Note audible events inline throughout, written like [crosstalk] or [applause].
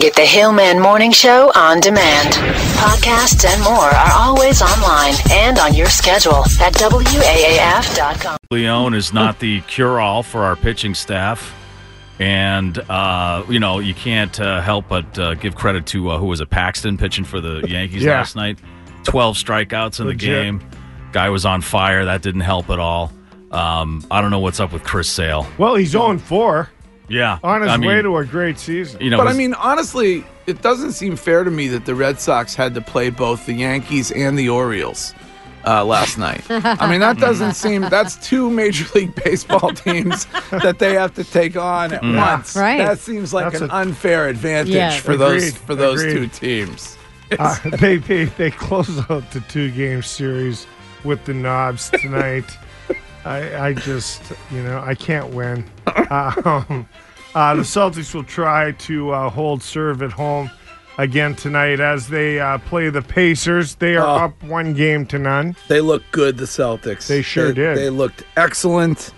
Get the Hillman Morning Show on demand. Podcasts and more are always online and on your schedule at WAAF.com. Leone is not the cure all for our pitching staff. And, uh, you know, you can't uh, help but uh, give credit to uh, who was it, Paxton pitching for the Yankees Yeah. last night. 12 strikeouts in Legit. the game. Guy was on fire. That didn't help at all. Um, I don't know what's up with Chris Sale. Well, he's 0 4 Yeah. on his I mean, way to a great season. You know, But I mean, honestly, it doesn't seem fair to me that the Red Sox had to play both the Yankees and the Orioles uh, last night. [laughs] I mean, that doesn't seem. That's two Major League Baseball [laughs] teams that they have to take on at Mm. once. Right. That seems like That's an a- unfair advantage Yeah. for those for those Agreed. two teams. [laughs] Uh, they, they they close out the two game series with the knobs tonight. I I just you know I can't win. Um, uh, the Celtics will try to uh, hold serve at home again tonight as they uh, play the Pacers. They are Oh. up one game to none. They look good, the Celtics. They sure did. They looked excellent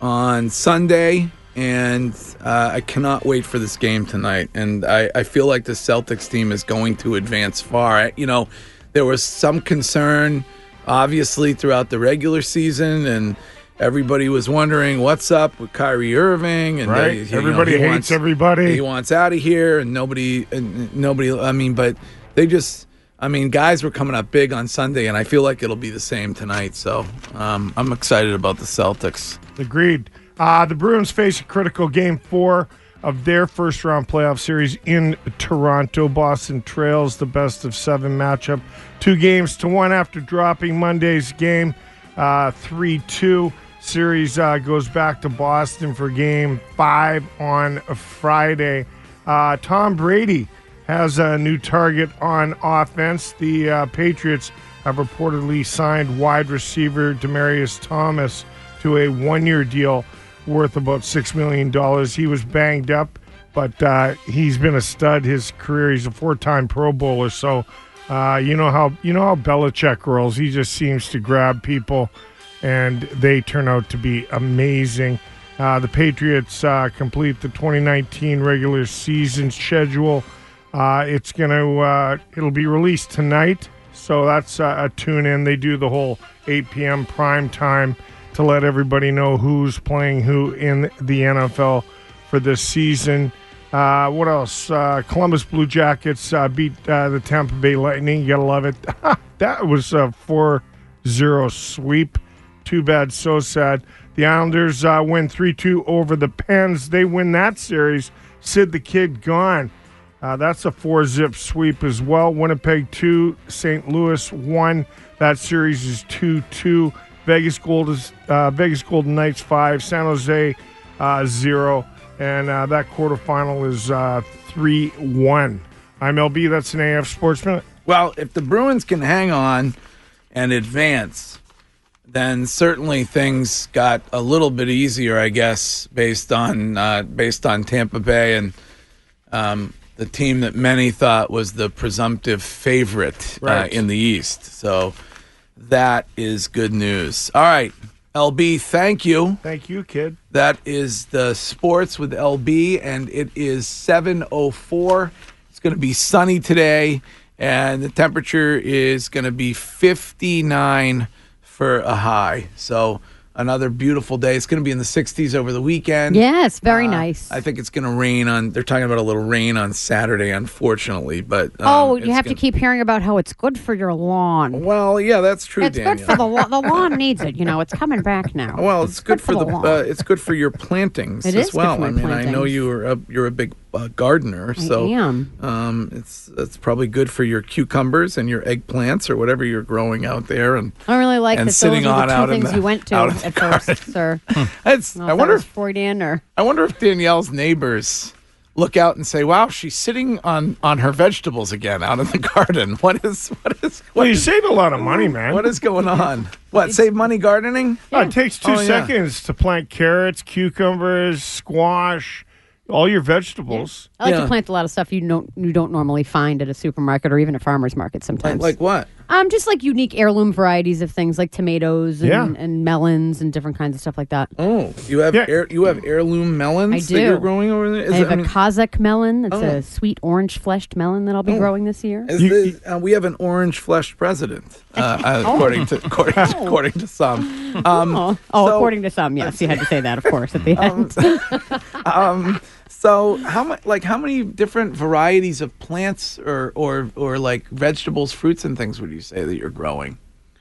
on Sunday, and uh, I cannot wait for this game tonight. And I, I feel like the Celtics team is going to advance far. I, you know, there was some concern, obviously, throughout the regular season, and everybody was wondering what's up with Kyrie Irving, and Right? uh, you know, Everybody hates wants- everybody. He wants out of here, and nobody, and nobody. I mean, but they just. I mean, guys were coming up big on Sunday, and I feel like it'll be the same tonight. So um, I'm excited about the Celtics. Agreed. Uh, the Bruins face a critical game four of their first round playoff series in Toronto. Boston trails the best of seven matchup, two games to one after dropping Monday's game, uh, three two. Series uh, goes back to Boston for game five on Friday. Uh, Tom Brady has a new target on offense. The uh, Patriots have reportedly signed wide receiver Demaryius Thomas to a one year deal worth about $6 million. He was banged up, but uh, he's been a stud his career. He's a four time Pro Bowler. So, uh, you know how you know how Belichick rolls. He just seems to grab people, and they turn out to be amazing. Uh, the Patriots uh, complete the 2019 regular season schedule. Uh, it's gonna uh, it'll be released tonight, so that's a tune in. They do the whole 8 p.m. prime time to let everybody know who's playing who in the NFL for this season. Uh, what else? Uh, Columbus Blue Jackets beat the Tampa Bay Lightning. You gotta love it. [laughs] that was a 4-0 sweep. Too bad, so sad. The Islanders uh, win 3 2 over the Pens. They win that series. Sid the Kid gone. Uh, that's a four zip sweep as well. Winnipeg 2, St. Louis 1. That series is 2 2. Vegas Gold is, uh, Vegas Golden Knights 5, San Jose uh, 0. And uh, that quarterfinal is 3 1. I'm LB. That's an AF Sports Minute. Well, if the Bruins can hang on and advance, then certainly things got a little bit easier, I guess, based on uh, based on Tampa Bay and um, the team that many thought was the presumptive favorite uh, in the East. So that is good news. All right, LB, thank you. Thank you, kid. That is the sports with LB, and it is 7:04. It's going to be sunny today, and the temperature is going to be 59 for a high. So another beautiful day. It's going to be in the 60s over the weekend. Yes, very Uh, nice. I think it's going to rain on. They're talking about a little rain on Saturday, unfortunately. But um, oh, you have gonna- to keep hearing about how it's good for your lawn. Well, yeah, that's true. It's Danielle. good for the lawn. The lawn needs it. You know, it's coming back [laughs] now. Well, it's, good, for the, lawn. uh, it's good for your plantings [laughs] It as good well. I mean, I know you are a, you're a big uh, gardener, so um, it's it's probably good for your cucumbers and your eggplants or whatever you're growing out there. And I really like and that sitting those are on the out two in things the- you went to at the first, sir. Hmm. it's, Well, I wonder if Freudian or I wonder if Danielle's neighbors look out and say, "Wow, she's sitting on on her vegetables again out in the [laughs] garden. What is what is Well, you is, save a lot of money, man. what is going on? [laughs] What save money gardening? Oh, it takes two Oh, yeah. seconds to plant carrots, cucumbers, squash, all your vegetables. I like Yeah. to plant a lot of stuff you don't you don't normally find at a supermarket or even a farmer's market Like, sometimes. like what? Um, just like unique heirloom varieties of things like tomatoes and, Yeah. and melons and different kinds of stuff like that. Oh, you have Yeah. heir, you have heirloom melons I that you're growing over there. Is I have it- a mean, Kazakh melon. It's Oh. a sweet orange fleshed melon that I'll be growing this year. is You- the, uh, we have an orange fleshed president, uh, [laughs] uh, according to according to, [laughs] according to some. Um, Oh, oh so- according to some, yes, you had to say that, of course, at the [laughs] end. um, so how much like how many different varieties of plants or or or like vegetables, fruits, and things would you say that you're growing?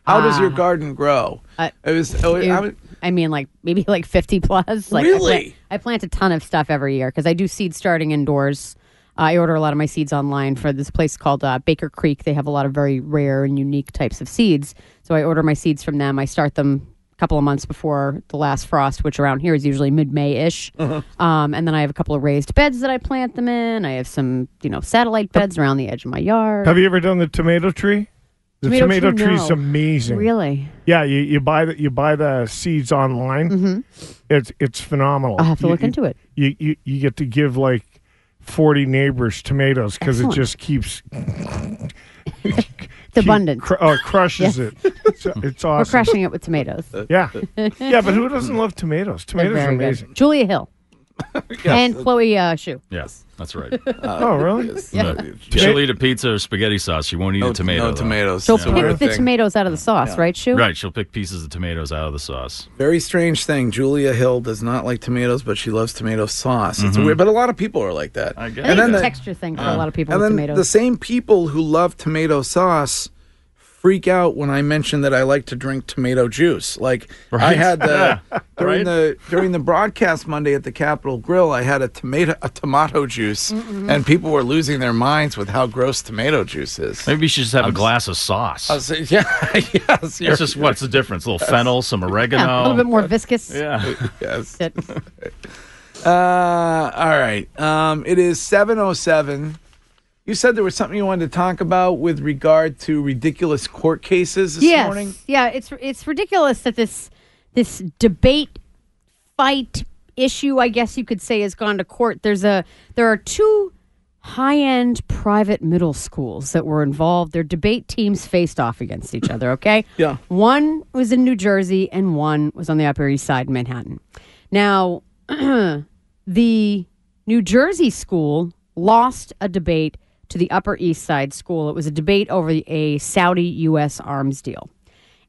How does your Ah. garden grow? Uh, it was. Oh, I I mean, like maybe like fifty plus. Like I Really? plant, I plant a ton of stuff every year because I do seed starting indoors. I order a lot of my seeds online for this place called uh, Baker Creek. They have a lot of very rare and unique types of seeds. So I order my seeds from them. I start them couple of months before the last frost, which around here is usually mid May ish. Um, and then I have a couple of raised beds that I plant them in. I have some, you know, satellite beds around the edge of my yard. Have you ever done the tomato tree? The Tomato tomato, tree, tree's no. amazing. Really? Yeah, you, you buy the you buy the seeds online. It's it's phenomenal. Mm-hmm. I'll have to You- look you- into it. You, you you get to give like forty neighbors tomatoes because it just keeps [laughs] It's abundant. cr- oh, it crushes [laughs] it. It's, uh, it's We're crushing it with tomatoes. Yeah, yeah, but who doesn't love tomatoes? Tomatoes are very good. amazing. Julia Hill. [laughs] and Chloe uh, Shu. Yes, that's right. [laughs] Oh, really? Uh, She'll eat a pizza or spaghetti sauce. She won't eat no a tomato. No though. tomatoes. She'll Yeah. pick Weird the thing. tomatoes out of the sauce, right, Shu? Right, she'll pick pieces of tomatoes out of the sauce. Very strange thing. Julia Hill does not like tomatoes, but she loves tomato sauce. It's Mm-hmm. weird, but a lot of people are like that. I guess. I think And then it's a the- texture thing for a lot of people and with then tomatoes. the same people who love tomato sauce freak out when I mention that I like to drink tomato juice. Like I had the [laughs] during Right. the during the broadcast Monday at the Capital Grille, I had a tomato a tomato juice, and people were losing their minds with how gross tomato juice is. Maybe you should just have a glass of sauce. I was yeah, [laughs] yes, It's just what's the difference? A little fennel, some oregano. [laughs] yeah, a little bit more viscous. Yeah. yes. Uh, all right. Um, it is seven oh seven. You said there was something you wanted to talk about with regard to ridiculous court cases this yes. morning. Yeah, it's it's ridiculous that this this debate fight issue, I guess you could say, has gone to court. There's a there are two high-end private middle schools that were involved. Their debate teams faced off against each other, okay? [coughs] Yeah. One was in New Jersey and one was on the Upper East Side in Manhattan. Now, [clears throat] the New Jersey school lost a debate to the Upper East Side school. It was a debate over a Saudi U.S. arms deal.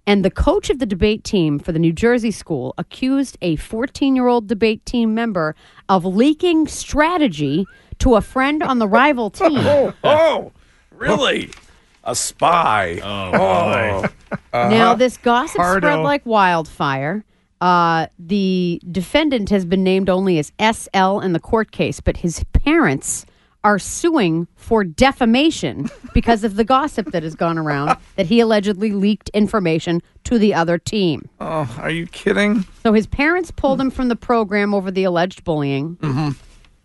And the coach of the debate team for the New Jersey school accused a 14 year old debate team member of leaking strategy to a friend on the rival [laughs] team. Oh, really? [laughs] A spy. Oh, boy. [laughs] Now, this gossip spread like wildfire. Uh, the defendant has been named only as SL in the court case, but his parents are suing for defamation because of the gossip that has gone around [laughs] that he allegedly leaked information to the other team. Oh, are you kidding? So his parents pulled him from the program over the alleged bullying.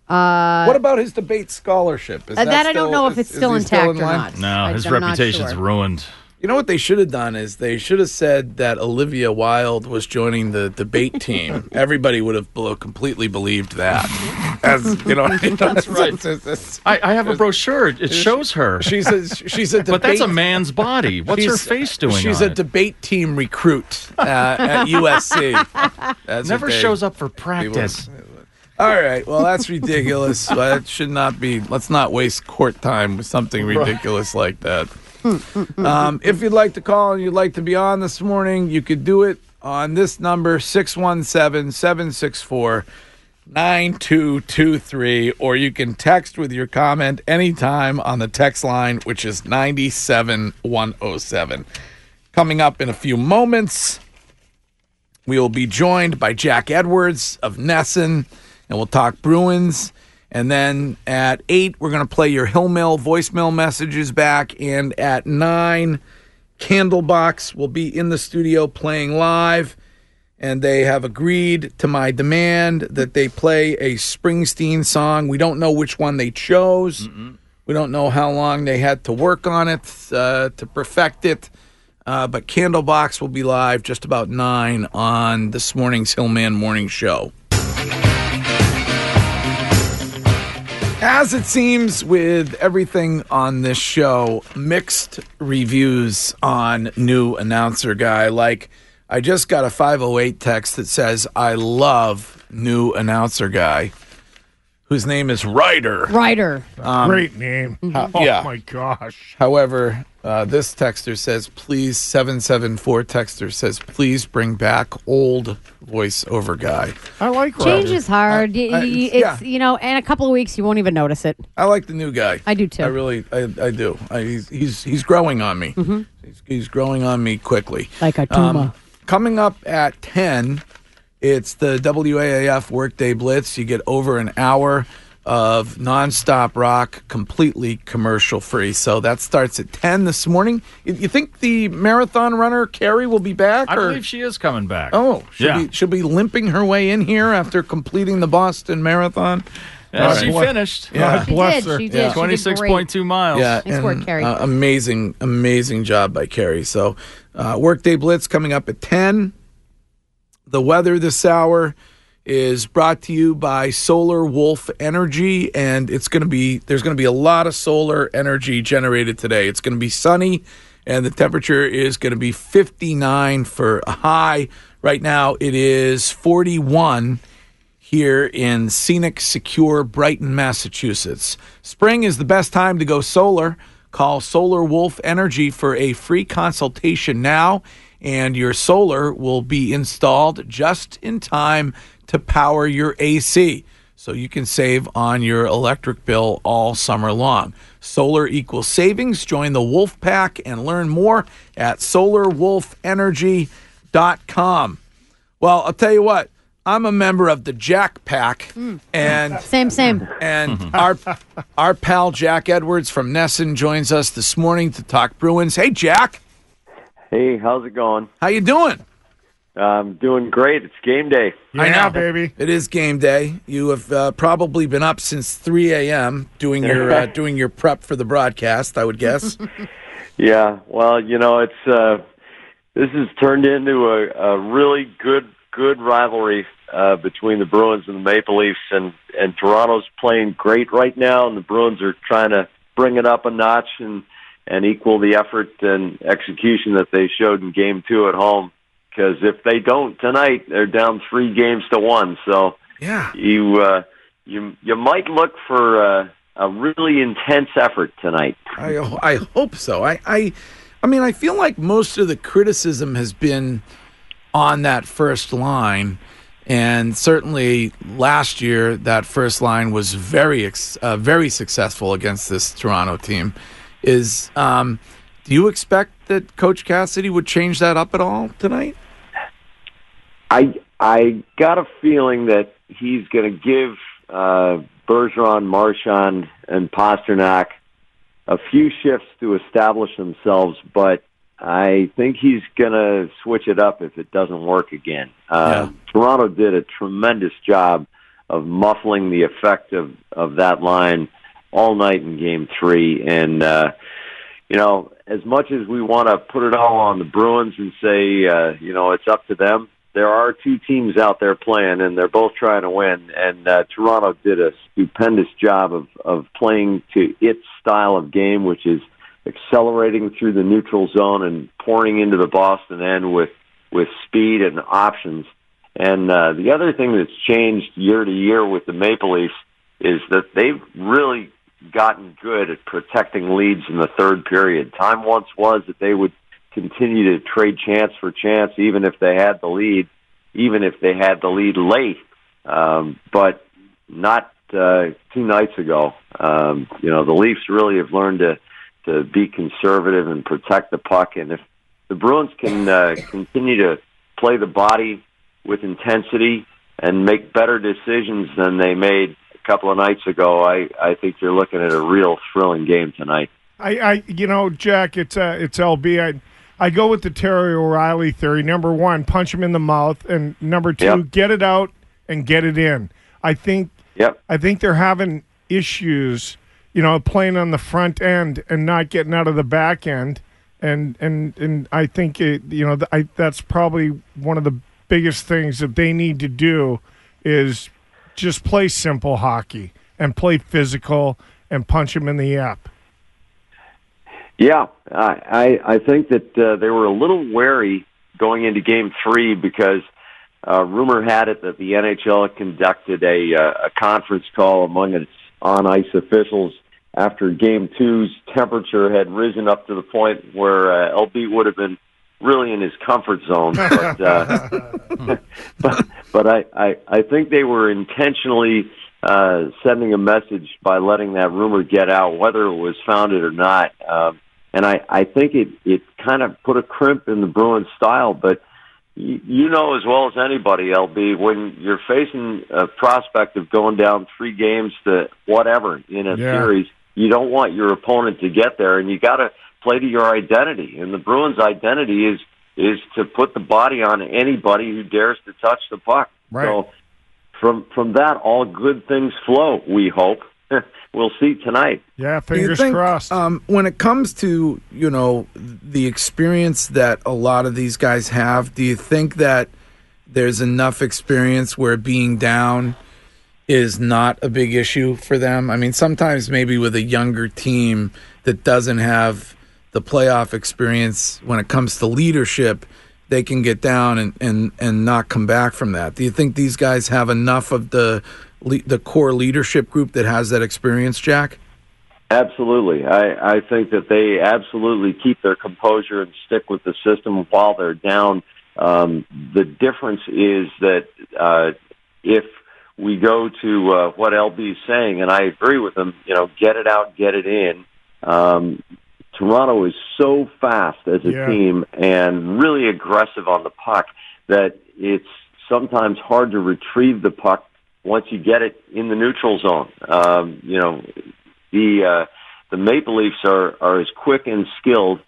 what about his debate scholarship? Is Uh, that I still- don't know if is- it's is still he intact in or line? not. No, I- his I'm not reputation's sure. ruined. You know what they should have done is they should have said that Olivia Wilde was joining the debate [laughs] team. Everybody would have belo- completely believed that. As you know, [laughs] that's right. [laughs] I, I have a brochure. It shows her. She's a she's a debate. but that's a man's body. What's her face doing? She's on a it? debate team recruit uh, at USC. That's Never they- shows up for practice. All right. Well, that's ridiculous. that should not be. Let's not waste court time with something ridiculous like that. Um, if you'd like to call and you'd like to be on this morning, you could do it on this number 617 764 9223, or you can text with your comment anytime on the text line, which is 97107. Coming up in a few moments, we will be joined by Jack Edwards of NESN, and we'll talk Bruins. And then at 8, we're going to play your Hillmill voicemail messages back. And at 9, Candlebox will be in the studio playing live. and they have agreed to my demand that they play a Springsteen song. We don't know which one they chose. We don't know how long they had to work on it uh, to perfect it. Uh, but Candlebox will be live just about nine on this morning's Hillman Morning Show. As it seems with everything on this show, mixed reviews on new announcer guy. Like, I just got a 508 text that says, I love new announcer guy, whose name is Ryder. Ryder. Great name. oh yeah. my gosh. However, uh, this texter says, please, 774 texter says, please bring back old voiceover guy. I like Change is hard. Y- I- y- it's yeah. you know, in a couple of weeks you won't even notice it. I like the new guy. I do too. I really, I, I do. I, he's, he's he's growing on me. He's, he's growing on me quickly. Mm-hmm. Like a Um, tumor. coming up at ten, it's the WAAF Workday Blitz. You get over an hour of nonstop rock, completely commercial free. So that starts at ten this morning. You, you think the marathon runner Carrie will be back? I or- believe she is coming back. Oh, she'll yeah. be she'll be limping her way in here after completing the Boston Marathon. Yeah, God she finished. Yeah. She bless did. her. She did. Yeah. She did 26.2 miles. Yeah, Nice work, and, Carrie. uh, amazing, amazing job by Carrie. So, uh, Workday Blitz coming up at 10. The weather this hour is brought to you by Solar Wolf Energy, and it's going to be there's going to be a lot of solar energy generated today. It's going to be sunny, and the temperature is going to be 59 for a high. Right now, it is 41 here in scenic, secure Brighton, Massachusetts. Spring is the best time to go solar. Call Solar Wolf Energy for a free consultation now, and your solar will be installed just in time to power your AC. So you can save on your electric bill all summer long. Solar equals savings. Join the Wolf Pack and learn more at solarwolfenergy.com. Well, I'll tell you what. I'm a member of the Jack Pack, mm. and [laughs] Same, same. and [laughs] our our pal Jack Edwards from NESN joins us this morning to talk Bruins. Hey, Jack, Hey, how's it going? how you doing? I'm doing great. It's game day. I know. baby. It is game day. You have uh, probably been up since 3 a.m. doing your uh, [laughs] doing your prep for the broadcast. I would guess. [laughs] Yeah. Well, you know, it's uh, this has turned into a, a really good good rivalry uh, between the Bruins and the Maple Leafs, and and Toronto's playing great right now, and the Bruins are trying to bring it up a notch and and equal the effort and execution that they showed in Game Two at home. Because if they don't tonight, they're down three games to one. So. yeah. you uh, you you might look for uh, a really intense effort tonight. I I hope so. I, I I mean I feel like most of the criticism has been on that first line, and certainly last year that first line was very uh, very successful against this Toronto team. Is um, do you expect that Coach Cassidy would change that up at all tonight? I I got a feeling that he's going to give uh, Bergeron, Marchand, and Pastrnak a few shifts to establish themselves, but I think he's going to switch it up if it doesn't work again. Uh, Toronto did a tremendous job of muffling the effect of, of that line all night in Game Three, and uh, you know, as much as we want to put it all on the Bruins and say, uh, you know, it's up to them, there are two teams out there playing, and they're both trying to win. And uh, Toronto did a stupendous job of of playing to its style of game, which is accelerating through the neutral zone and pouring into the Boston end with with speed and options. And uh, the other thing that's changed year to year with the Maple Leafs is that they've really gotten good at protecting leads in the third period. Time once was that they would continue to trade chance for chance, even if they had the lead, even if they had the lead late. Um, but not uh, two nights ago. Um, you know, the Leafs really have learned to to be conservative and protect the puck. And if the Bruins can uh, continue to play the body with intensity and make better decisions than they made couple of nights ago, I, I think you're looking at a real thrilling game tonight. I, I, you know, Jack, it's uh, it's LB. I, I go with the Terry O'Reilly theory. Number one, punch him in the mouth, and number two, Yep. get it out and get it in. I think Yep. I think they're having issues, you know, playing on the front end and not getting out of the back end, and and and I think it, you know, I, that's probably one of the biggest things that they need to do is just play simple hockey and play physical and punch him in the app. Yeah, I I, think that uh, they were a little wary going into Game Three because uh, rumor had it that the NHL conducted a uh, a conference call among its on ice officials after Game Two's temperature had risen up to the point where uh, LB would have been really in his comfort zone, [laughs] but uh, [laughs] but but I, I I think they were intentionally uh, sending a message by letting that rumor get out, whether it was founded or not. Um, and I, I think it, it kind of put a crimp in the Bruins style, but you, you know as well as anybody, LB, when you're facing a prospect of going down three games to whatever in a Yeah. series, you don't want your opponent to get there, and you got to play to your identity. And the Bruins' identity is is to put the body on anybody who dares to touch the puck. Right. So from from that, all good things flow. We hope. [laughs] we'll see tonight. Yeah, fingers think, crossed. Um, when it comes to you know the experience that a lot of these guys have, do you think that there's enough experience where being down is not a big issue for them? I mean, sometimes maybe with a younger team that doesn't have the playoff experience when it comes to leadership, they can get down and, and, and not come back from that. Do you think these guys have enough of the the core leadership group that has that experience, Jack? Absolutely. I, I think that they absolutely keep their composure and stick with the system while they're down. Um, the difference is that uh, if we go to uh, what LB is saying, and I agree with him, you know, get it out, get it in. Um, Toronto is so fast as a Yeah. team and really aggressive on the puck that it's sometimes hard to retrieve the puck once you get it in the neutral zone. Um, you know, the uh, the Maple Leafs are are as quick and skilled,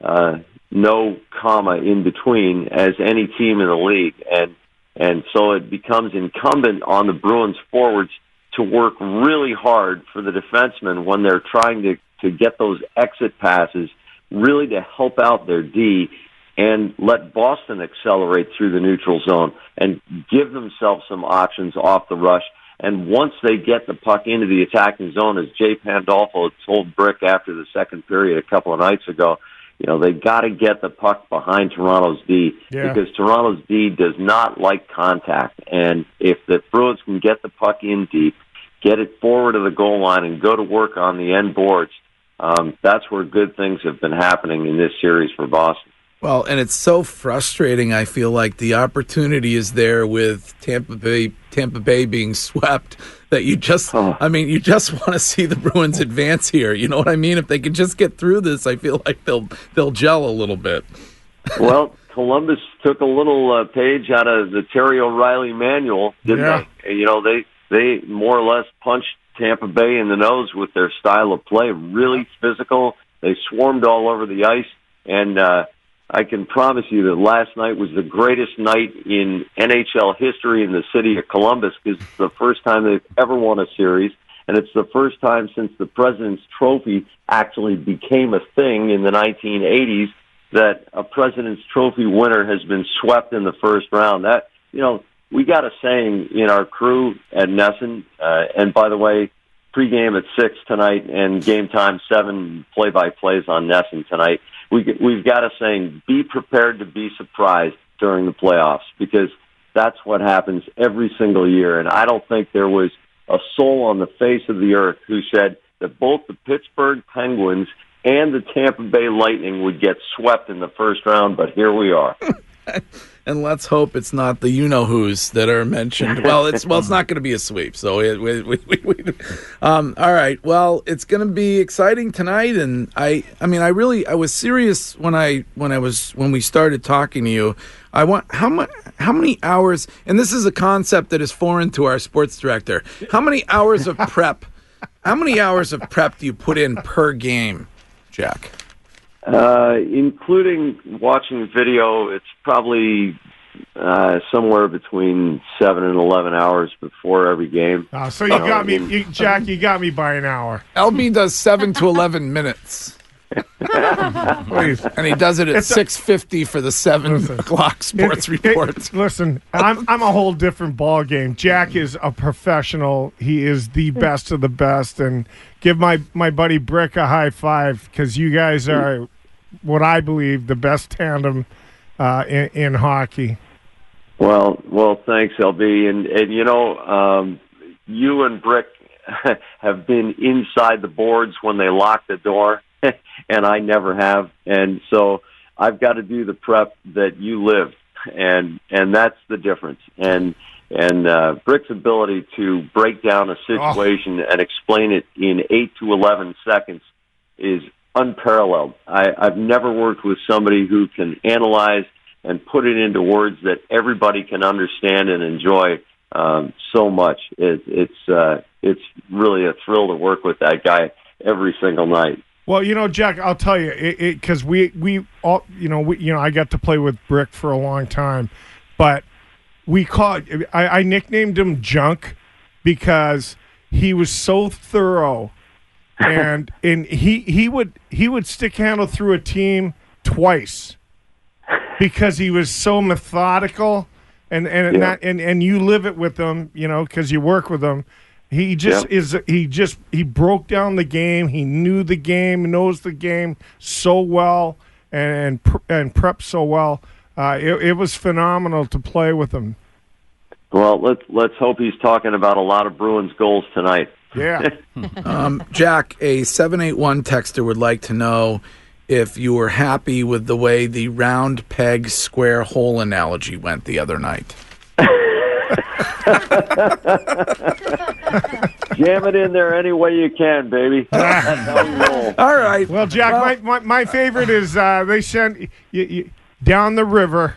uh, no comma in between, as any team in the league, and and so it becomes incumbent on the Bruins forwards to work really hard for the defensemen when they're trying to to get those exit passes, really to help out their D and let Boston accelerate through the neutral zone and give themselves some options off the rush. And once they get the puck into the attacking zone, as Jay Pandolfo told Brick after the second period a couple of nights ago, you know, they got to get the puck behind Toronto's D Yeah. because Toronto's D does not like contact. And if the Bruins can get the puck in deep, get it forward of the goal line and go to work on the end boards, um, that's where good things have been happening in this series for Boston. Well, and it's so frustrating. I feel like the opportunity is there with Tampa Bay, Tampa Bay being swept. That you just, Oh. I mean, you just want to see the Bruins advance here. You know what I mean? If they can just get through this, I feel like they'll they'll gel a little bit. [laughs] well, Columbus took a little uh, page out of the Terry O'Reilly manual, didn't Yeah. they? And, You know, they they more or less punched Tampa Bay in the nose with their style of play. Really physical. They swarmed all over the ice, and uh, I can promise you that last night was the greatest night in NHL history in the city of Columbus because it's the first time they've ever won a series. And it's the first time since the President's Trophy actually became a thing in the 1980s that a President's Trophy winner has been swept in the first round. That you know, we got a saying in our crew at NESN, uh, and by the way, pregame at six tonight and game time seven play by plays on NESN tonight. We we've got a saying: be prepared to be surprised during the playoffs because that's what happens every single year. And I don't think there was a soul on the face of the earth who said that both the Pittsburgh Penguins and the Tampa Bay Lightning would get swept in the first round, but here we are. [laughs] And let's hope it's not the you know who's that are mentioned. Well, it's well, it's not going to be a sweep. So it, we, we, we, um, all right. Well, it's going to be exciting tonight, and I, I mean, I really, I was serious when I when I was when we started talking to you. I want how much how many hours, and this is a concept that is foreign to our sports director. How many hours of prep? How many hours of prep do you put in per game, Jack? Uh, including watching video, it's probably uh, somewhere between seven and eleven hours before every game. Uh, so you Uh, got me, you, Jack. You got me by an hour. LB does seven to eleven minutes, [laughs] Please. and he does it at six fifty for the seven Listen. o'clock sports It- it- report. listen, I'm I'm a whole different ball game. Jack is a professional. He is the best of the best, and give my my buddy Brick a high five because you guys are what I believe the best tandem uh, in, in hockey. Well, well, thanks, LB, and and you know, um, you and Brick [laughs] have been inside the boards when they lock the door, [laughs] and I never have, and so I've got to do the prep that you lived, and and that's the difference, and and uh, Brick's ability to break down a situation and explain it in eight to eleven seconds is unparalleled. I, I've never worked with somebody who can analyze and put it into words that everybody can understand and enjoy um, so much. It, it's uh, it's really a thrill to work with that guy every single night. Well, you know, Jack, I'll tell you, because we we all, you know, we, you know, I got to play with Brick for a long time, but we called. I, I nicknamed him Junk because he was so thorough, and and he he would he would stick handle through a team twice because he was so methodical, and and Yeah. not, and and you live it with him, you know, because you work with him. He just Yeah. is. He just he broke down the game. He knew the game, knows the game so well, and and, and prepped so well. Uh, it, it was phenomenal to play with him. Well, let's let's hope he's talking about a lot of Bruins goals tonight. Yeah. [laughs] Um, Jack, a 781 texter would like to know if you were happy with the way the round peg square hole analogy went the other night. [laughs] Jam it in there any way you can, baby. [laughs] That's how we roll. All right. Well, Jack, my, my, my favorite is uh, they sent you, you, down the river.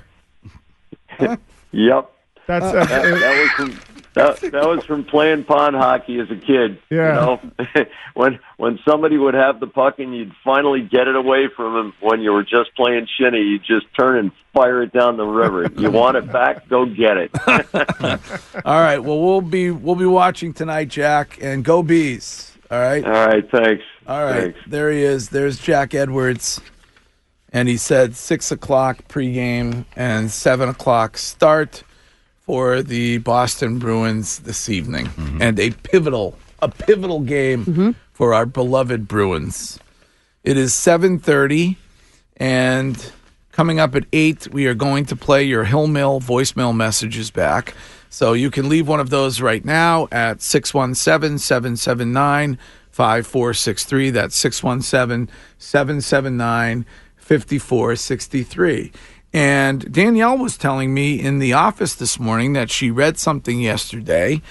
Yep. That's uh, that, that was from that, that was from playing pond hockey as a kid. Yeah. You know, [laughs] when when somebody would have the puck and you'd finally get it away from him when you were just playing shinny, you just turn and fire it down the river. You want it back? Go get it. [laughs] All right. Well, we'll be we'll be watching tonight, Jack, and go bees. All right. All right. Thanks. All right. Thanks. There he is. There's Jack Edwards, and he said six o'clock pregame and seven o'clock start for the Boston Bruins this evening, mm-hmm. and a pivotal a pivotal game mm-hmm. for our beloved Bruins. It is seven thirty, and coming up at eight, we are going to play your Hill Mill voicemail messages back. So you can leave one of those right now at 617 779 5463. That's 617 779 5463. And Danielle was telling me in the office this morning that she read something yesterday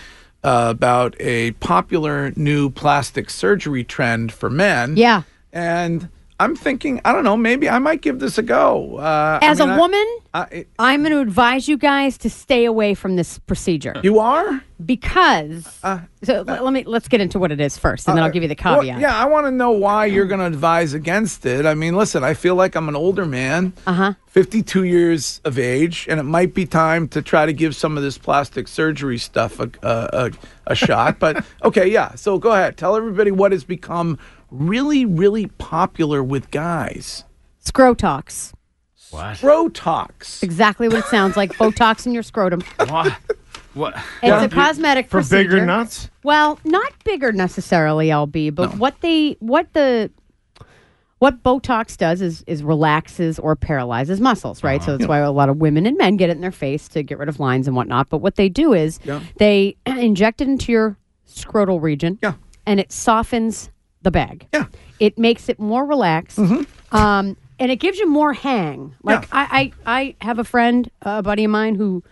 uh, about a popular new plastic surgery trend for men. Yeah. And I'm thinking, I don't know, maybe I might give this a go. Uh, I As mean, a I- woman, I- I'm going to advise you guys to stay away from this procedure you are? because. Uh, so let, let me let's get into what it is first, and then I'll give you the Well, caveat. yeah, I want to know why you're going to advise against it. I mean, listen, I feel like I'm an older man, Uh-huh. 52 years of age, and it might be time to try to give some of this plastic surgery stuff a, a, a, a shot. But [laughs] okay, yeah. So go ahead. Tell everybody what has become really, really popular with guys. Scrotox. What? Botox. Exactly what it sounds like. Botox in your scrotum. What? What? It's a cosmetic for procedure. bigger nuts. Well, not bigger necessarily, LB, but what they what the what Botox does is is relaxes or paralyzes muscles, right? So uh-huh. that's why a lot of women and men get it in their face to get rid of lines and whatnot. But what they do is Yeah. they [clears throat] inject it into your scrotal region, Yeah. and it softens the bag. Yeah. It makes it more relaxed. Mm-hmm. Um, and it gives you more hang. Like Yeah. I, I, I have a friend, a buddy of mine who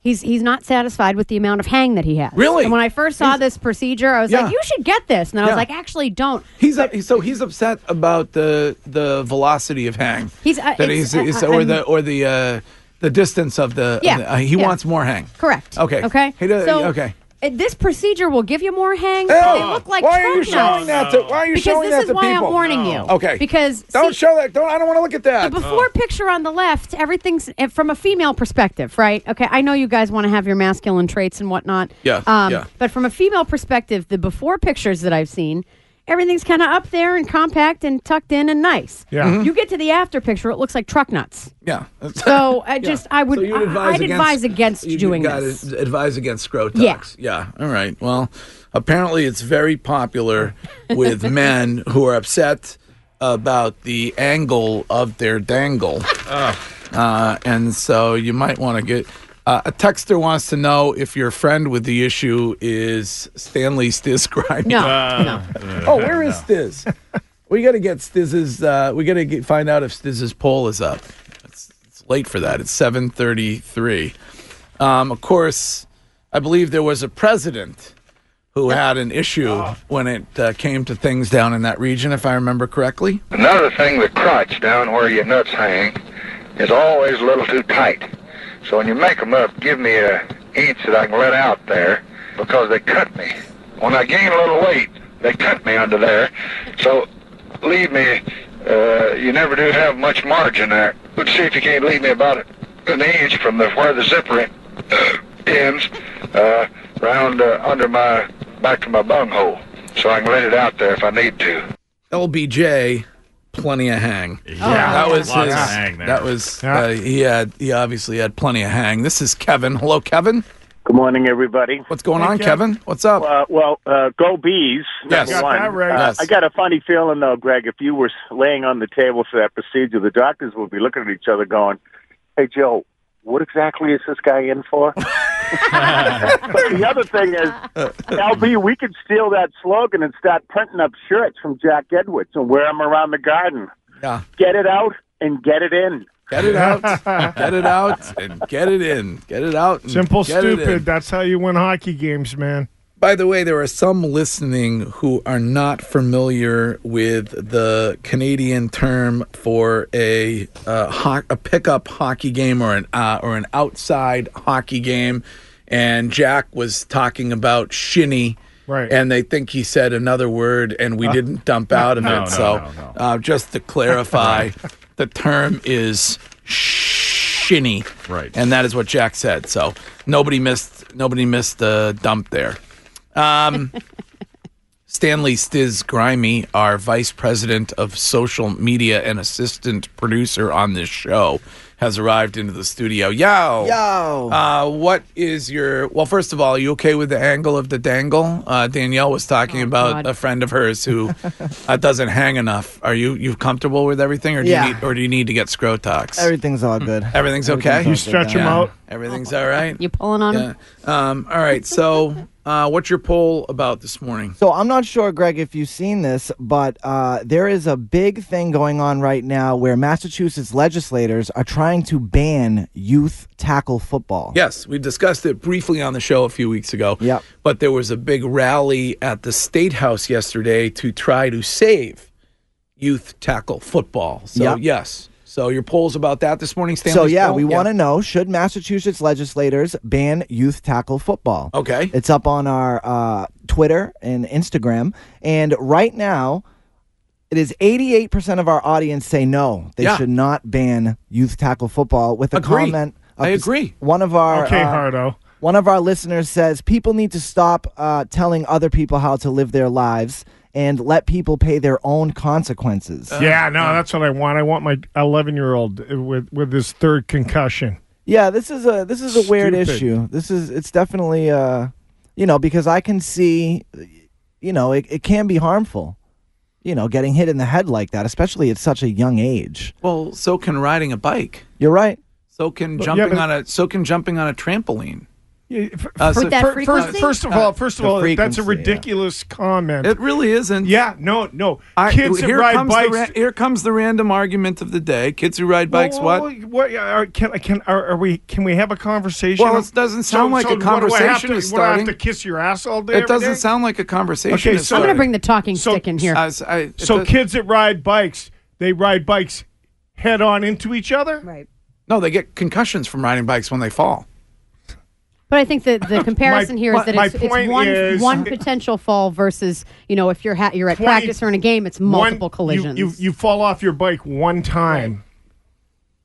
he's he's not satisfied with the amount of hang that he has. Really? And when I first saw this procedure, I was Yeah. like, you should get this. And I was like, actually don't. He's up, so he's upset about the the velocity of hang. He's, uh, that he's, he's- uh, or the or the uh, the distance of the. Yeah, of the- uh, he yeah. wants more hang. Correct. Okay. Okay. He does- so, okay. Uh, this procedure will give you more hang. Ew. They look like why are you truck showing nuts. that to? Why are you showing that? Because showing this that is to why people? I'm warning you. Okay. Because Don't see, show that. Don't. I don't want to look at that. the before picture on the left, everything's eh, from a female perspective, right? Okay, I know you guys want to have your masculine traits and whatnot. Yeah, Um, yeah. But from a female perspective, the before pictures that I've seen, everything's kind of up there and compact and tucked in and nice. Yeah. Mm-hmm. Mhm. You get to the after picture, it looks like truck nuts. yeah. [laughs] So I just, I would, So you would I, advise I'd against, advise against you doing gotta this. Advise against scrotox. Yeah. Yeah. All right. Well, apparently it's very popular with [laughs] men who are upset about the angle of their dangle. Uh, and so you might want to get. Uh, a texter wants to know if your friend with the issue is Stanley Stiz Grimy. [laughs] No, Uh, no. Oh, where is Stiz? [laughs] we got to get Stiz's. Uh, we got to find out if Stiz's poll is up. It's, it's late for that. It's seven thirty-three. Um, of course, I believe there was a president who had an issue when it uh, came to things down in that region, if I remember correctly. Another thing, the crotch down where your nuts hang is always a little too tight. So when you make them up, give me a inch that I can let out there because they cut me. When I gain a little weight, they cut me under there. So leave me, uh, you never do have much margin there. But see if you can't leave me about an inch from the, where the zipper [coughs] ends, uh, round uh, under my, back to my bunghole. So I can let it out there if I need to. LBJ, plenty of hang. Yeah, that was lots his. of hang there. That was. Yeah. Uh, he had. He obviously had plenty of hang. This is Kevin. Hello, Kevin. Good morning, everybody. What's going Hey, on, Kevin. Kevin? What's up? Uh, well, uh, go bees. Yes. number Got one. that right. Uh, Yes. I got a funny feeling, though, Greg. If you were laying on the table for that procedure, the doctors would be looking at each other, going, "Hey, Joe, what exactly is this guy in for?" [laughs] but [laughs] the other thing is, LB, we could steal that slogan and start printing up shirts from Jack Edwards and wear them around the garden. Yeah. Get it out and get it in. Get it out. [laughs] get it out and get it in. Get it out. And Simple, get it in. stupid. That's how you win hockey games, man. By the way, there are some listening who are not familiar with the Canadian term for a uh, ho- a pickup hockey game or an uh, or an outside hockey game, and Jack was talking about shinny. Right. And they think he said another word, and we didn't dump out of [laughs] No, it. no, so, no, no. Uh, just to clarify, [laughs] the term is shinny, Right. And that is what Jack said. So nobody missed nobody missed the dump there. Um, Stanley Stiz Grimy, our vice president of social media and assistant producer on this show, has arrived into the studio. Yo, Yo. Uh, what is your? Well, first of all, are you okay with the angle of the dangle? Uh, Danielle was talking Oh, about God. a friend of hers who [laughs] uh, doesn't hang enough. Are you you comfortable with everything, or do Yeah. you need, or do you need to get scrotox? Everything's all good. Everything's okay. You stretch them Yeah. out. Everything's all right. You pulling on Yeah. him? Um, all right. So, [laughs] uh, what's your poll about this morning? So I'm not sure, Greg, if you've seen this, but uh, there is a big thing going on right now where Massachusetts legislators are trying to ban youth tackle football. Yes, we discussed it briefly on the show a few weeks ago. Yep. But there was a big rally at the State House yesterday to try to save youth tackle football. So, Yep. yes. So, your polls about that this morning, Stanley? So yeah, we want to know: Should Massachusetts legislators ban youth tackle football? Okay. It's up on our uh, Twitter and Instagram, and right now, it is 88% of our audience say no. They Yeah. should not ban youth tackle football. With a Agree. comment, of I agree. One of our Okay, uh, Hardo. One of our listeners says people need to stop uh, telling other people how to live their lives and let people pay their own consequences. yeah, no, that's what I want. I want my 11 year old with with his third concussion. yeah, this is a this is a weird Stupid. issue. This is it's definitely uh, you know because I can see, you know, it, it can be harmful. You know, getting hit in the head like that, especially at such a young age. Well, so can riding a bike. You're right. So can But- jumping yeah, but- on a so can jumping on a trampoline. Yeah, f- Uh, so- that fir- frequency? first, first of all, first of The all, that's frequency, a yeah. ridiculous comment. It really isn't. yeah, no, no. I- Kids that here ride comes bikes. The ra- here comes the random argument of the day. Kids who ride bikes. Whoa, what? whoa, whoa, what? Are, can can are, are we? Can we have a conversation? Well, it doesn't sound like a what, do I have conversation to, is what, do I have to kiss your ass all day. It doesn't day? sound like a conversation. Okay, so- I'm going to bring the talking So- stick in here. I I- So does- kids that ride bikes, they ride bikes head on into each other. right. no, they get concussions from riding bikes when they fall. But I think that the [laughs] comparison here is that my it's, it's point one is- one potential fall versus you know if you're ha- you're at 20 practice or in a game, it's multiple One- collisions. You, you, you fall off your bike one time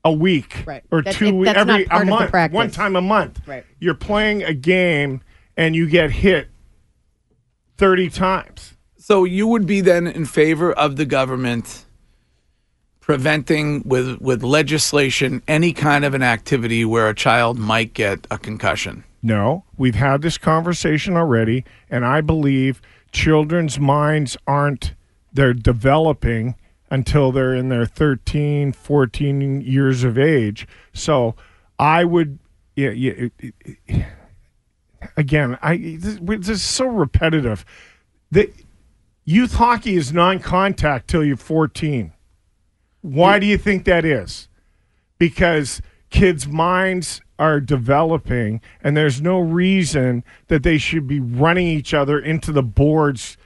a week Right. or That- two it- every not part a of the month. practice. One time a month. Right. You're playing a game and you get hit 30 times. So you would be then in favor of the government preventing with with legislation any kind of an activity where a child might get a concussion. No, we've had this conversation already, and I believe children's minds aren't they're developing until they're in their 13, 14 years of age. So I would, yeah, yeah, again, I this, this is so repetitive. The youth hockey is non-contact till you're 14. Why do you think that is? because kids' minds are developing, and there's no reason that they should be running each other into the boards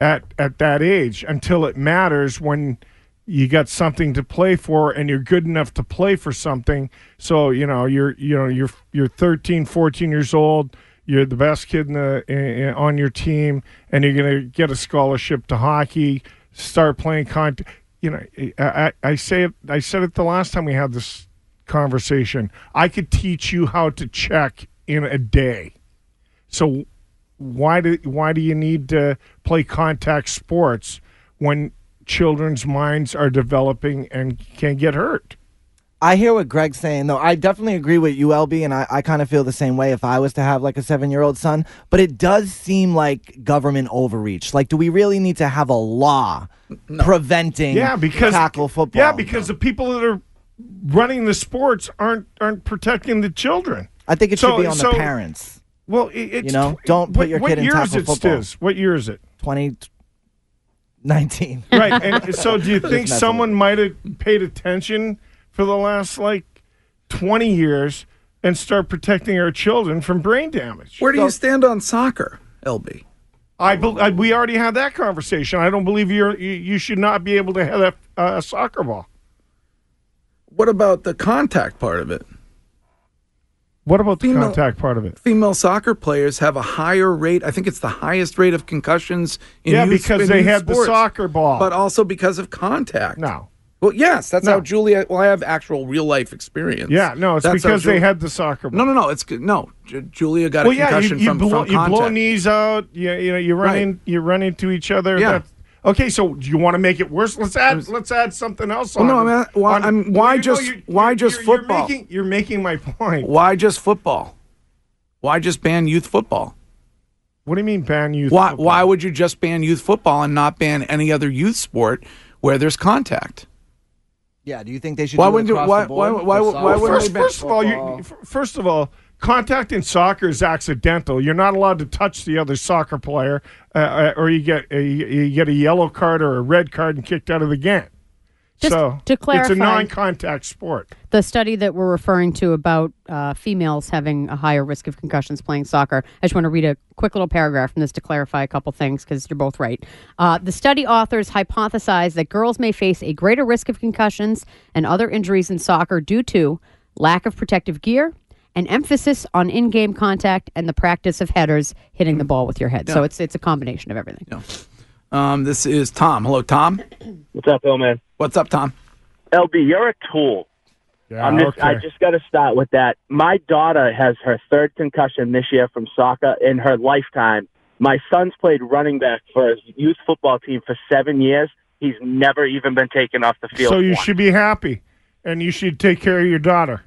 at at that age until it matters when you got something to play for and you're good enough to play for something. So you know you're you know you're you're 13 14 years old you're the best kid in the in, on your team and you're going to get a scholarship to hockey start playing con you know I I say it I said it the last time we had this conversation I could teach you how to check in a day so why do why do you need to play contact sports when children's minds are developing and can get hurt? I hear what Greg's saying, though. I definitely agree with you, LB, and I, I kind of feel the same way if I was to have like a seven year old son. But it does seem like government overreach. Like, do we really need to have a law preventing Yeah, because tackle football? Yeah, because the people that are running the sports aren't aren't protecting the children. I think it So- should be on so- the parents. Well, it, it's You know, don't put what, your what kid in year is tackle it, football. Stiz? What year is it? 2019. [laughs] Right. And [laughs] so, do you think someone might have paid attention for the last like twenty years and start protecting our children from brain damage? Where do you stand on soccer, LB? I, bel I we already had that conversation. I don't believe you're you, you should not be able to have a, a soccer ball. What about the contact part of it? What about the Female- contact part of it? Female soccer players have a higher rate. I think it's the highest rate of concussions in Yeah, youth- because in they had the soccer ball. but also because of contact. No. Well, yes, that's No. how Julia. Well, I have actual real life experience. Yeah, no, it's That's because they had the soccer ball. No, no, no. It's good. No, Ju- Julia got well, a yeah, concussion you, you, from, blow, from you blow knees out. You, you know, you run Right. in, you run into each other. Yeah. That's- okay, so do you want to make it worse? Let's add, let's add something else. Well, on no, it. I'm at- why- On- I'm- why you know, just- you're- why you're- just you're- you're football? making- You're making my point. Why just football? Why just ban youth football? What do you mean ban youth? Why? football? Why would you just ban youth football and not ban any other youth sport where there's contact? Yeah, do you think they should Why do wouldn't you- across why- the board? why- why- For why soccer? wouldn't First, ban first of all, you, first of all, contact in soccer is accidental. You're not allowed to touch the other soccer player, uh, uh, or you get a, you get a yellow card or a red card and kicked out of the game. Just so to it's a non-contact sport. the study that we're referring to about uh, females having a higher risk of concussions playing soccer. I just want to read a quick little paragraph from this to clarify a couple things because you're both right. Uh, the study authors hypothesize that girls may face a greater risk of concussions and other injuries in soccer due to lack of protective gear. An emphasis on in-game contact and the practice of headers hitting the ball with your head. So it's it's a combination of everything. Um, this is Tom. Hello, Tom. [clears throat] What's up, Bill, man? What's up, Tom? LB, you're a tool. Yeah, I'm just, I just got to start with that. My daughter has her third concussion this year from soccer in her lifetime. My son's played running back for his youth football team for seven years. He's never even been taken off the field. So you once. should be happy, and you should take care of your daughter.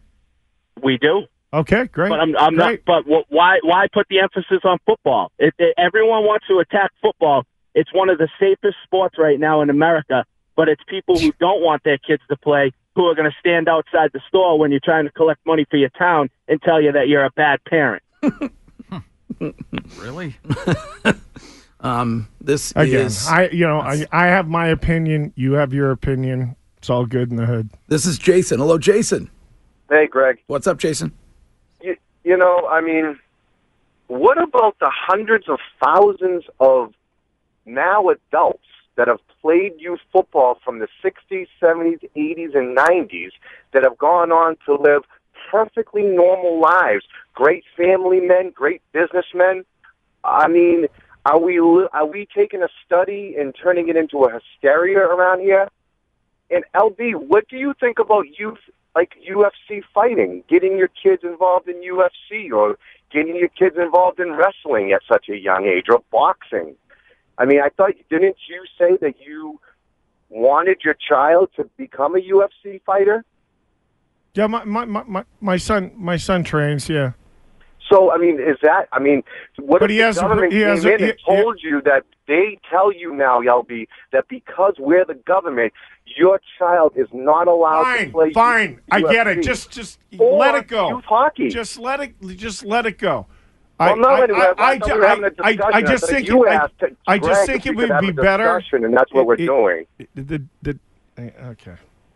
We do. Okay, great. But I'm, I'm not. But wh- why? Why put the emphasis on football? If if everyone wants to attack football, it's one of the safest sports right now in America. But it's people who don't want their kids to play who are going to stand outside the store when you're trying to collect money for your town and tell you that you're a bad parent. [laughs] Really? [laughs] Um, this Again, is I you know I, I have my opinion. You have your opinion. It's all good in the hood. this is Jason. Hello, Jason. Hey, Greg. What's up, Jason? You, know, I mean, what about the hundreds of thousands of now adults that have played youth football from the 60s, 70s, 80s, and 90s that have gone on to live perfectly normal lives, great family men, great businessmen. I mean, are we are we taking a study and turning it into a hysteria around here? And LB, what do you think about youth like UFC fighting, getting your kids involved in UFC or getting your kids involved in wrestling at such a young age or boxing? I mean, I thought didn't you say that you wanted your child to become a UFC fighter? Yeah, my, my, my, my, son my son trains. Yeah. So I mean, is that? I mean, what But if he the has a- government he came has a- in and he- he- told you that they tell you now, LB, that because we're the government, your child is not allowed to Fine, play. fine. I get it. Just just Or let it go. youth hockey. Just let it just let it go. Well, no, I, anyway, I, I, I, thought we were having a I, I, discussion. I just think you it, I, I just think it would be better. and that's what we're it- doing. The, the, okay,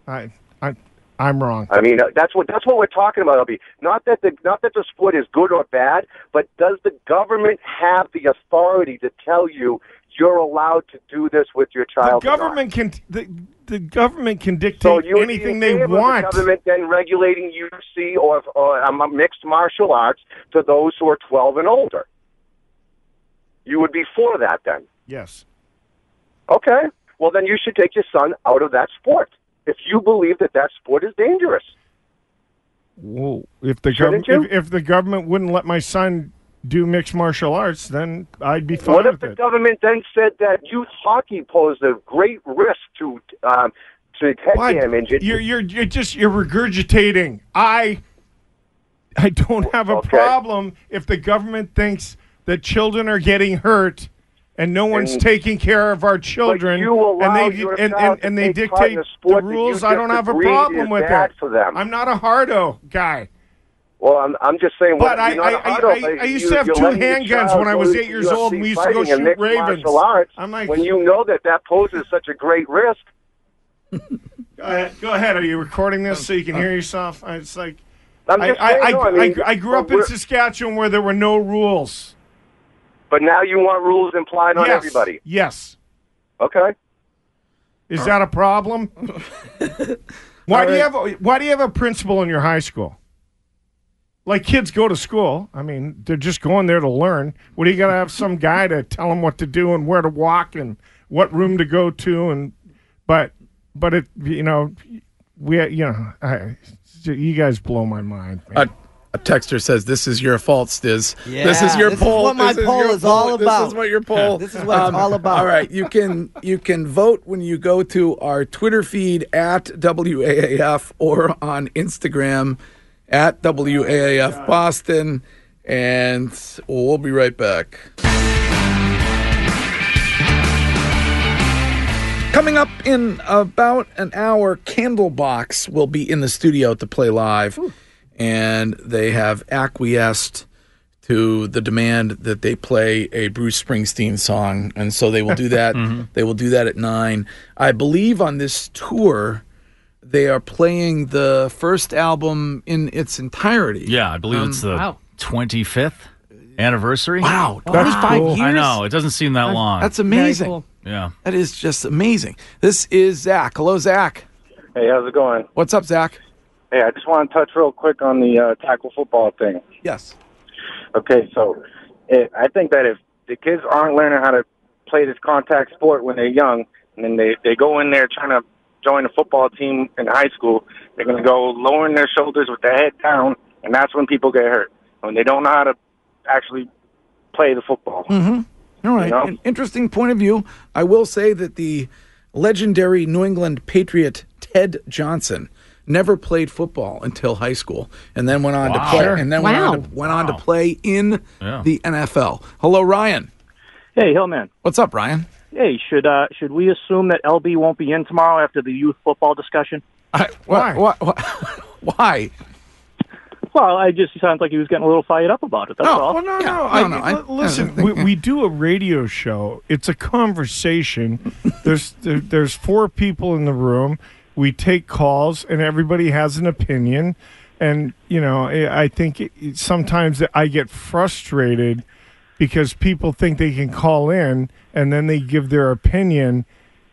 I, I, I'm wrong. I mean, uh, that's what that's what we're talking about, LB. Not that the not that the sport is good or bad, but does the government have the authority to tell you you're allowed to do this with your The child? not? government can the, the government can dictate So you anything in they want. The government then regulating UFC or, or um, mixed martial arts to those who are 12 and older. You would be for that then. Yes. Okay. Well, then you should take your son out of that sport if you believe that that sport is dangerous. Whoa. If the government if, if the government wouldn't let my son do mixed martial arts, then I'd be fine what if the it. government then said that youth hockey posed a great risk to um, to head damage? You're you're you're just you're regurgitating. I I don't have a Okay. problem if the government thinks that children are getting hurt and no one's And- taking care of our children and they and, and, and they take part in dictate the rules. I don't have a problem with that. for them. I'm not a hardo guy. Well, I'm, I'm just saying. But what, I, I, a I, I, I used you- to have two handguns when I was eight years old, and we used to go UFC fighting and shoot ravens. martial arts I'm like, when you know that that poses such a great risk. Go ahead. Go ahead. Are you recording this so you can hear yourself? It's like I'm just I, saying, I, no, I I, mean, I grew up in Saskatchewan where there were no rules. But now you want rules implied on Yes. everybody. Yes. Okay. Is that a problem? [laughs] why do you have a, Why do you have a principal in your high school? Like kids go to school. I mean, they're just going there to learn. What do you got to have some guy to tell them what to do and where to walk and what room to go to and but but it you know we you know I, you guys blow my mind. man. Uh, A, texter says, "This is your fault, Stiz. this is your poll. this is poll. what my This poll is all about. This is what your poll. This is what it's um, all about. All right, you can you can vote when you go to our Twitter feed at WAAF or on Instagram at WAAF Boston, and we'll be right back. Coming up in about an hour, Candlebox will be in the studio to play live, and they have acquiesced to the demand that they play a Bruce Springsteen song, and so they will do that. [laughs] Mm-hmm. They will do that at nine. I believe on this tour, they are playing the first album in its entirety. Yeah, I believe um, it's the Wow. 25th anniversary. Wow, That's 25 cool. years. I know. It doesn't seem that long. That's amazing. yeah. That is just amazing. This is Zach. Hello, Zach. Hey, how's it going? What's up, Zach? Hey, I just want to touch real quick on the uh, tackle football thing. Yes. Okay, so it, I think that if the kids aren't learning how to play this contact sport when they're young, and then they they go in there trying to join a football team in high school, they're going to go lowering their shoulders with their head down, and that's when people get hurt when they don't know how to actually play the football. Mm-hmm. All right. You know? An interesting point of view. I will say that the legendary New England Patriot Ted Johnson never played football until high school, and then went on Wow. to play, Sure. and then went on to, went on to play in Yeah. the NFL. Hello, Ryan. Hey, Hillman. What's up, Ryan? Hey, should uh, should we assume that LB won't be in tomorrow after the youth football discussion? I, why? Why? [laughs] Why? Well, I just he sounds like he was getting a little fired up about it. That's all. Well, no, Yeah, no. no, I, no, I- li- listen, we, we do a radio show. It's a conversation. [laughs] there's there, there's four people in the room. We take calls, and everybody has an opinion. And you know, I think it- sometimes I get frustrated because people think they can call in and then they give their opinion,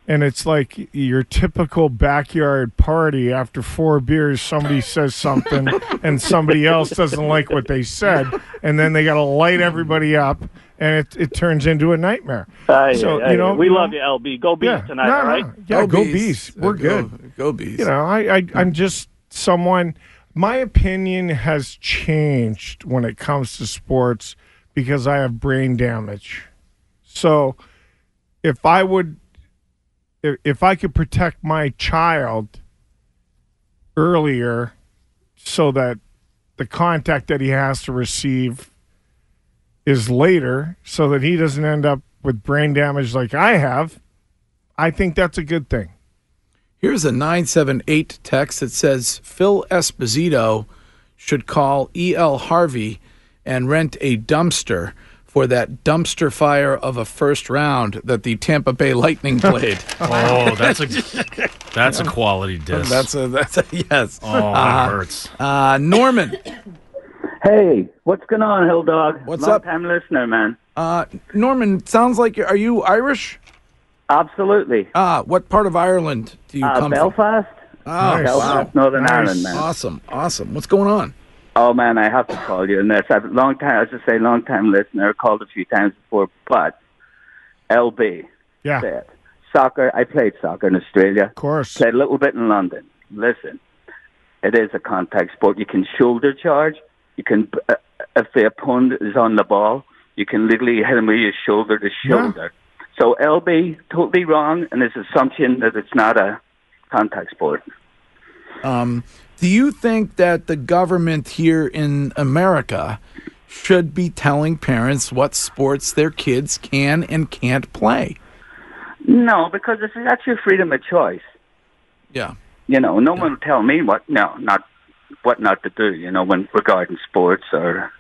and it's like your typical backyard party. After four beers, somebody says something, [laughs] and somebody else doesn't like what they said, and then they got to light everybody up, and it, it turns into a nightmare. Aye, so aye, you know, aye. we you know, love you, LB. Go B's yeah, tonight, no, all right? no, yeah, Go go, B's. B's. We're Uh, go- good. go B's. You know, I, I I'm just someone. My opinion has changed when it comes to sports because I have brain damage. So, if I would, if, if I could protect my child earlier, so that the contact that he has to receive is later, so that he doesn't end up with brain damage like I have, I think that's a good thing. Here's a 978 text that says Phil Esposito should call E.L. Harvey and rent a dumpster for that dumpster fire of a first round that the Tampa Bay Lightning [laughs] played. Oh, that's a that's a quality diss. That's a that's a yes. Oh, that Uh, hurts. Uh, Norman. Hey, what's going on, Hill Dog? What's Long up? time listener, man. Uh, Norman, sounds like you're, are you Irish? Absolutely. Ah, what part of Ireland do you Uh, come Belfast. from? Oh, Belfast, wow. Northern Ireland, man. Awesome, awesome. What's going on? Oh man, I have to call you. And that's a long time. I just say long time listener. Called a few times before, but LB Yeah. said soccer. I played soccer in Australia. Of course. Played a little bit in London. Listen, it is a contact sport. You can shoulder charge. You can, uh, if the opponent is on the ball, you can literally hit him with your shoulder to shoulder. So LB totally wrong in his assumption that it's not a contact sport. Um, do you think that the government here in America should be telling parents what sports their kids can and can't play? No, because it's, that's your freedom of choice. Yeah. You know, no one will tell me what no, not what not to do. You know, when regarding sports or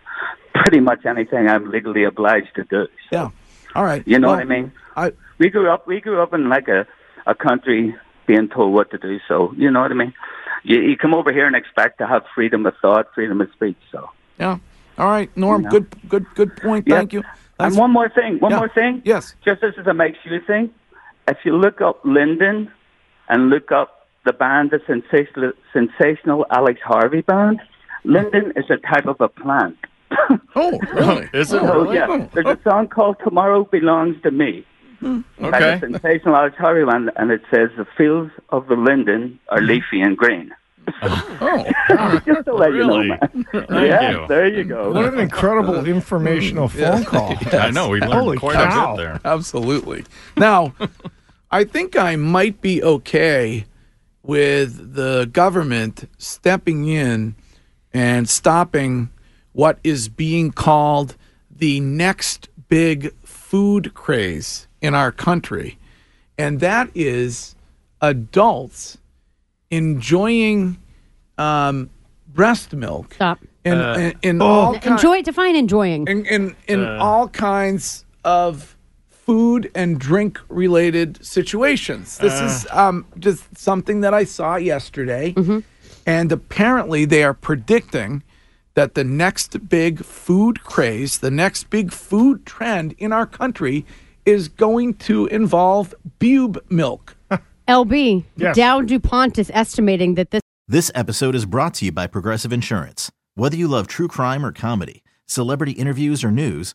pretty much anything, I'm legally obliged to do. Yeah. All right. You know Well, what I mean? I we grew up we grew up in like a a country being told what to do. So you know what I mean. You, you come over here and expect to have freedom of thought, freedom of speech. So Yeah. All right, Norm. You know. Good. Good. Good point. Thank you. And one more thing, one Yeah. more thing. Yes. Just as a makes you thing, if you look up Linden and look up the band, the sensational, sensational Alex Harvey band, Linden is a type of a plant. [laughs] oh, really? [laughs] Is it Oh, really? yeah. Oh. There's a song called "Tomorrow Belongs to Me." Hmm. By Okay. the sensational Alex Harvey band, and it says the fields of the linden are hmm. leafy and green. Oh, [laughs] just to let you know, man. Thank yeah, you. there you go. What an incredible informational hmm. phone call. I know we learned Holy quite cow. a bit there. Absolutely. Now, I think I might be okay with the government stepping in and stopping what is being called the next big food craze in our country. And that is adults enjoying um, breast milk. Stop. In, Uh, in, in Oh. all ki- Enjoy. Define enjoying. in in, in Uh. all kinds of food and drink related situations. This is um, just something that I saw yesterday, and apparently they are predicting that the next big food craze, the next big food trend in our country, is going to involve bube milk. [laughs] LB, Yes. Dow DuPont is estimating that this This episode is brought to you by Progressive Insurance. Whether you love true crime or comedy, celebrity interviews or news,